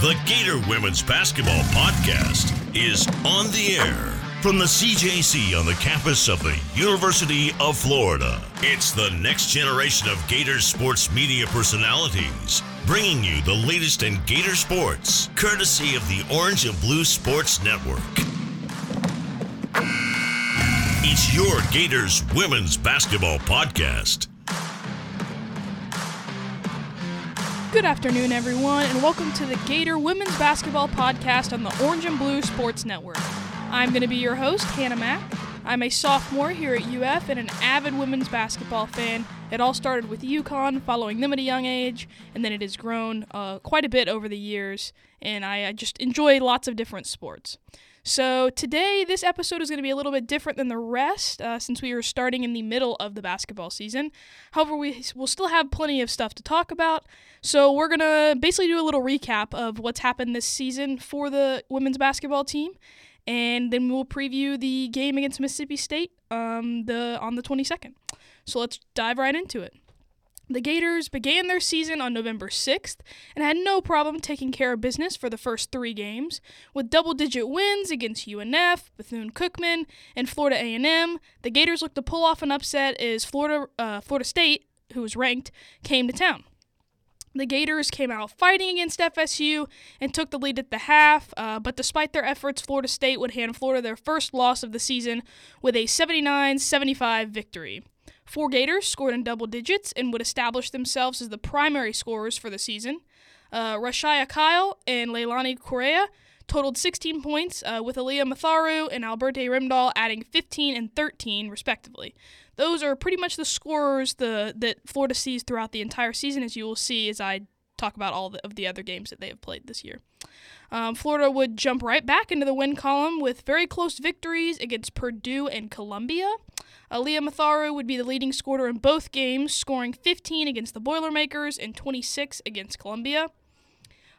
The Gator Women's Basketball Podcast is on the air from the CJC on the campus of the University of Florida. It's the next generation of Gator sports media personalities, bringing you the latest in Gator sports, courtesy of the Orange and Blue Sports Network. It's your Gators Women's Basketball Podcast. Good afternoon, everyone, and welcome to the Gator Women's Basketball Podcast on the Orange and Blue Sports Network. I'm going to be your host, Hannah Mack. I'm a sophomore here at UF and an avid women's basketball fan. It all started with UConn, following them at a young age, and then it has grown uh, quite a bit over the years, and I, I just enjoy lots of different sports. So, today, this episode is going to be a little bit different than the rest uh, since we are starting in the middle of the basketball season. However, we will still have plenty of stuff to talk about. So, we're going to basically do a little recap of what's happened this season for the women's basketball team. And then we'll preview the game against Mississippi State um, the, on the 22nd. So, let's dive right into it. The Gators began their season on November 6th and had no problem taking care of business for the first three games. With double-digit wins against UNF, Bethune-Cookman, and Florida A&M, the Gators looked to pull off an upset as Florida, uh, Florida State, who was ranked, came to town. The Gators came out fighting against FSU and took the lead at the half, uh, but despite their efforts, Florida State would hand Florida their first loss of the season with a 79 75 victory. Four Gators scored in double digits and would establish themselves as the primary scorers for the season. Uh, Ra Shaya Kyle and Leilani Correa totaled 16 points, uh, with Aaliyah Matharu and Alberte Rimdahl adding 15 and 13, respectively. Those are pretty much the scorers the, that Florida sees throughout the entire season, as you will see as I talk about all the, of the other games that they have played this year. Um, Florida would jump right back into the win column with very close victories against Purdue and Columbia. Aaliyah Matharu would be the leading scorer in both games, scoring 15 against the Boilermakers and 26 against Columbia.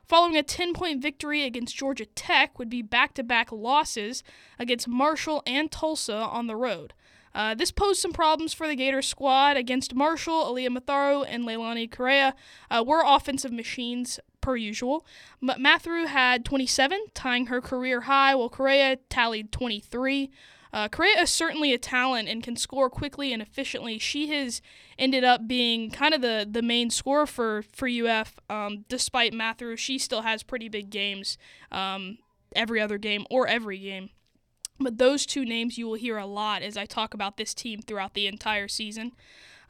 Following a 10 point victory against Georgia Tech would be back to back losses against Marshall and Tulsa on the road. Uh, this posed some problems for the Gators squad. Against Marshall, Aaliyah Matharu and Leilani Correa uh, were offensive machines per usual. But Matharu had 27, tying her career high, while Correa tallied 23. Uh, Correa is certainly a talent and can score quickly and efficiently. She has ended up being kind of the, the main scorer for, for UF. Um, despite Matharu, she still has pretty big games um, every other game or every game. But those two names you will hear a lot as I talk about this team throughout the entire season.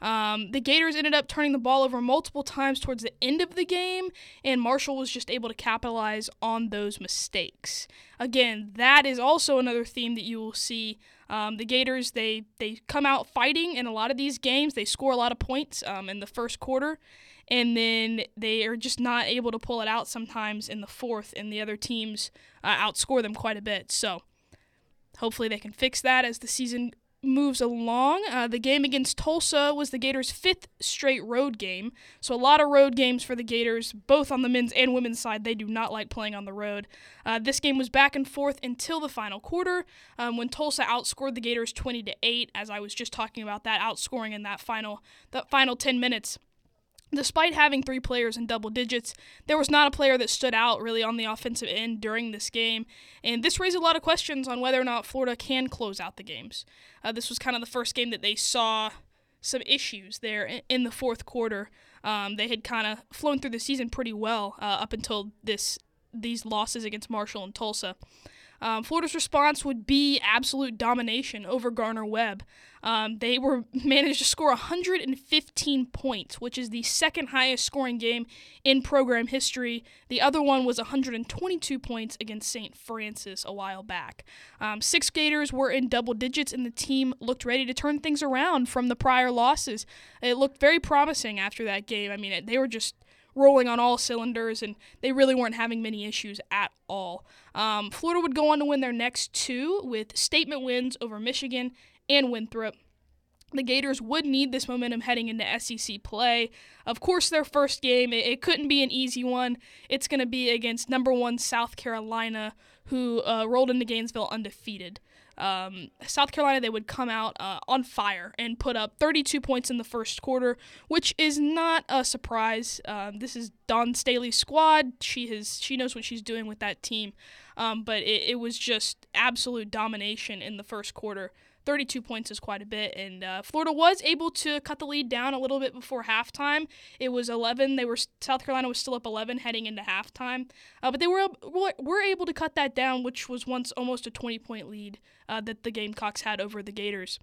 Um, the Gators ended up turning the ball over multiple times towards the end of the game, and Marshall was just able to capitalize on those mistakes. Again, that is also another theme that you will see. Um, the Gators they they come out fighting in a lot of these games. They score a lot of points um, in the first quarter, and then they are just not able to pull it out sometimes in the fourth, and the other teams uh, outscore them quite a bit. So hopefully they can fix that as the season moves along. Uh, the game against Tulsa was the Gators' fifth straight road game. So, a lot of road games for the Gators, both on the men's and women's side. They do not like playing on the road. Uh, this game was back and forth until the final quarter um, when Tulsa outscored the Gators 20 to 8, as I was just talking about that, outscoring in that final, that final 10 minutes. Despite having three players in double digits, there was not a player that stood out really on the offensive end during this game, and this raised a lot of questions on whether or not Florida can close out the games. Uh, this was kind of the first game that they saw some issues there in the fourth quarter. Um, they had kind of flown through the season pretty well uh, up until this these losses against Marshall and Tulsa. Um, Florida's response would be absolute domination over Gardner-Webb. Um, they were managed to score 115 points, which is the second highest scoring game in program history. The other one was 122 points against St. Francis a while back. Um, six Gators were in double digits, and the team looked ready to turn things around from the prior losses. It looked very promising after that game. I mean, they were just rolling on all cylinders, and they really weren't having many issues at all. Um, Florida would go on to win their next two with statement wins over Michigan and Winthrop. The Gators would need this momentum heading into SEC play. Of course, their first game, it, it couldn't be an easy one. It's going to be against number one South Carolina, who uh, rolled into Gainesville undefeated. um, South Carolina, they would come out uh, on fire and put up 32 points in the first quarter, which is not a surprise. Um, this is Dawn Staley's squad. She has she knows what she's doing with that team, um, but it, it was just absolute domination in the first quarter. 32 points is quite a bit, and uh, Florida was able to cut the lead down a little bit before halftime. It was 11. They were South Carolina was still up 11 heading into halftime, uh, but they were were able to cut that down, which was once almost a 20 point lead uh, that the Gamecocks had over the Gators.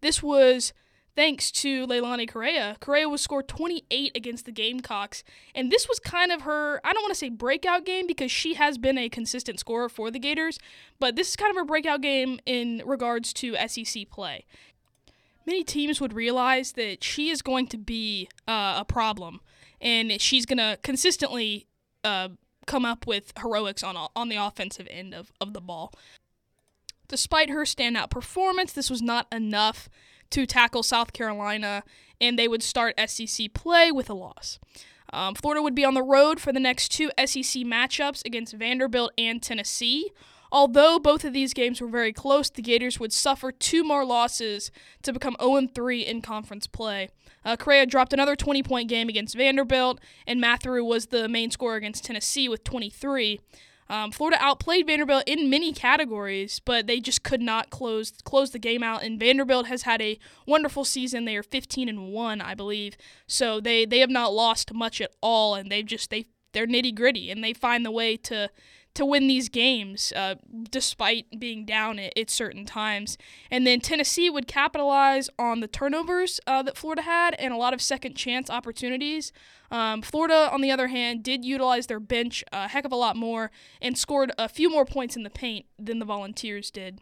This was thanks to Leilani Correa. Correa was scored 28 against the Gamecocks, and this was kind of her, I don't want to say breakout game because she has been a consistent scorer for the Gators, but this is kind of her breakout game in regards to SEC play. Many teams would realize that she is going to be uh, a problem, and she's going to consistently uh, come up with heroics on, on the offensive end of, of the ball. Despite her standout performance, this was not enough to tackle South Carolina, and they would start SEC play with a loss. Um, Florida would be on the road for the next two SEC matchups against Vanderbilt and Tennessee. Although both of these games were very close, the Gators would suffer two more losses to become 0 3 in conference play. Uh, Correa dropped another 20 point game against Vanderbilt, and Matharu was the main scorer against Tennessee with 23. Um, Florida outplayed Vanderbilt in many categories, but they just could not close close the game out. And Vanderbilt has had a wonderful season. They are 15 and one, I believe. So they they have not lost much at all, and they've just they they're nitty gritty, and they find the way to to win these games uh, despite being down at, at, certain times. And then Tennessee would capitalize on the turnovers uh, that Florida had and a lot of second chance opportunities. Um, Florida, on the other hand, did utilize their bench a heck of a lot more and scored a few more points in the paint than the Volunteers did.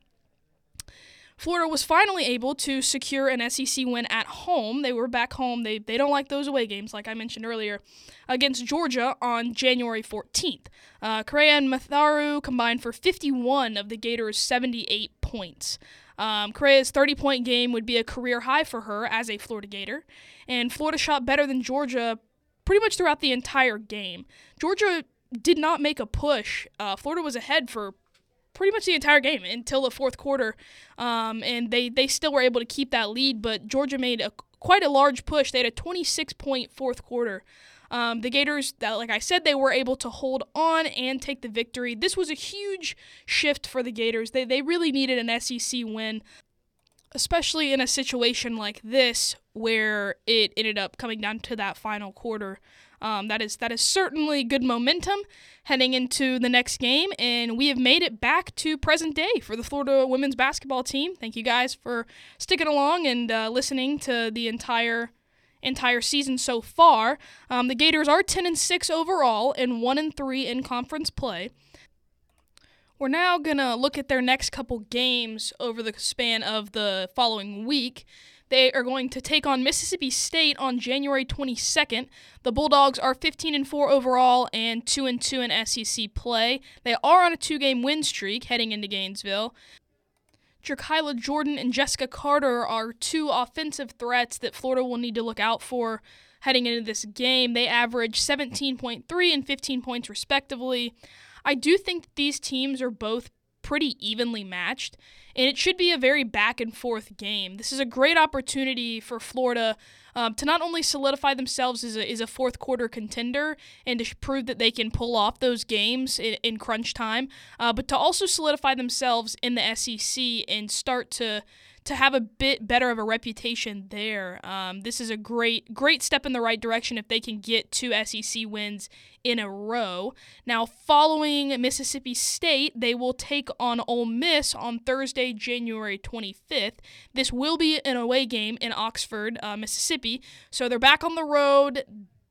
Florida was finally able to secure an SEC win at home. They were back home. They, they don't like those away games, like I mentioned earlier, against Georgia on January 14th. Uh, Correa and Matharu combined for 51 of the Gators' 78 points. Um, Correa's 30 point game would be a career high for her as a Florida Gator, and Florida shot better than Georgia pretty much throughout the entire game. Georgia did not make a push. Uh, Florida was ahead for pretty much the entire game until the fourth quarter, um, and they they still were able to keep that lead. But Georgia made a quite a large push. They had a 26 point fourth quarter. Um, the Gators, like I said, they were able to hold on and take the victory. This was a huge shift for the Gators. They, they really needed an SEC win, especially in a situation like this where it ended up coming down to that final quarter. Um, that is that is certainly good momentum heading into the next game, and we have made it back to present day for the Florida women's basketball team. Thank you guys for sticking along and uh, listening to the entire entire season so far. Um, the Gators are 10 and 6 overall and 1 and 3 in conference play. We're now going to look at their next couple games over the span of the following week. They are going to take on Mississippi State on January 22nd. The Bulldogs are 15 and 4 overall and 2 and 2 in SEC play. They are on a two-game win streak heading into Gainesville. JerKaila Jordan and Jessika Carter are two offensive threats that Florida will need to look out for heading into this game. They average 17.3 and 15 points respectively. I do think these teams are both pretty evenly matched, and it should be a very back and forth game. This is a great opportunity for Florida um, to not only solidify themselves as a, as a fourth quarter contender and to prove that they can pull off those games in, in crunch time, uh, but to also solidify themselves in the SEC and start to to have a bit better of a reputation there. Um, this is a great, great step in the right direction if they can get two SEC wins in a row. Now, following Mississippi State, they will take on Ole Miss on Thursday, January 25th. This will be an away game in Oxford, uh, Mississippi. So they're back on the road.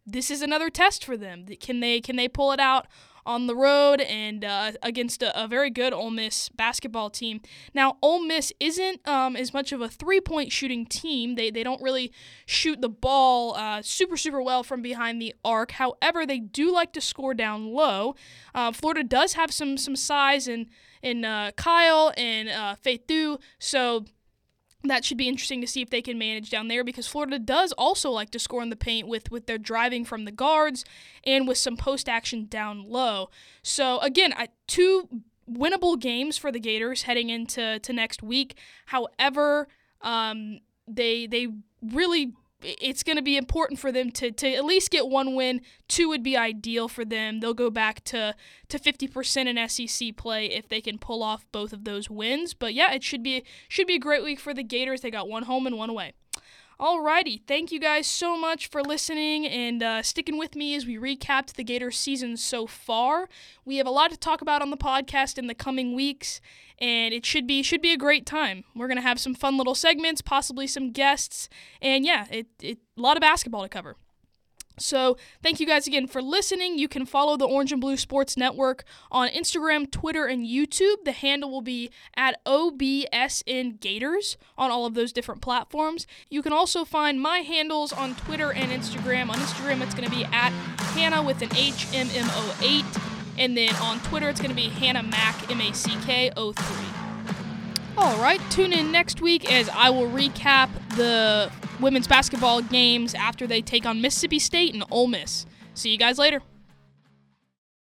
This is another test for them. Can they can they pull it out on the road and uh, against a, a, very good Ole Miss basketball team. Now, Ole Miss isn't um, as much of a three point shooting team. They, they don't really shoot the ball uh, super, super well from behind the arc. However, they do like to score down low. Uh, Florida does have some, some size in, in uh, Kyle and uh, Faith Du, so that should be interesting to see if they can manage down there because Florida does also like to score in the paint with with their driving from the guards and with some post action down low. So again, I, two winnable games for the Gators heading into to next week. However, um, they they really it's going to be important for them to, to at least get one win. Two would be ideal for them. They'll go back to, to 50% in SEC play if they can pull off both of those wins. But yeah, it should be should be a great week for the Gators. They got one home and one away. Alrighty, thank you guys so much for listening and uh, sticking with me as we recapped the Gators season so far. We have a lot to talk about on the podcast in the coming weeks, and it should be should be a great time. We're gonna have some fun little segments, possibly some guests, and yeah, it, it a lot of basketball to cover. So, thank you guys again for listening. You can follow the Orange and Blue Sports Network on Instagram, Twitter, and YouTube. The handle will be at OBSN Gators on all of those different platforms. You can also find my handles on Twitter and Instagram. On Instagram, it's going to be at Hannah with an HMMO8. And then on Twitter, it's going to be Hannah Mack, M A C K 03. All right, tune in next week as I will recap the women's basketball games after they take on Mississippi State and Ole Miss. See you guys later.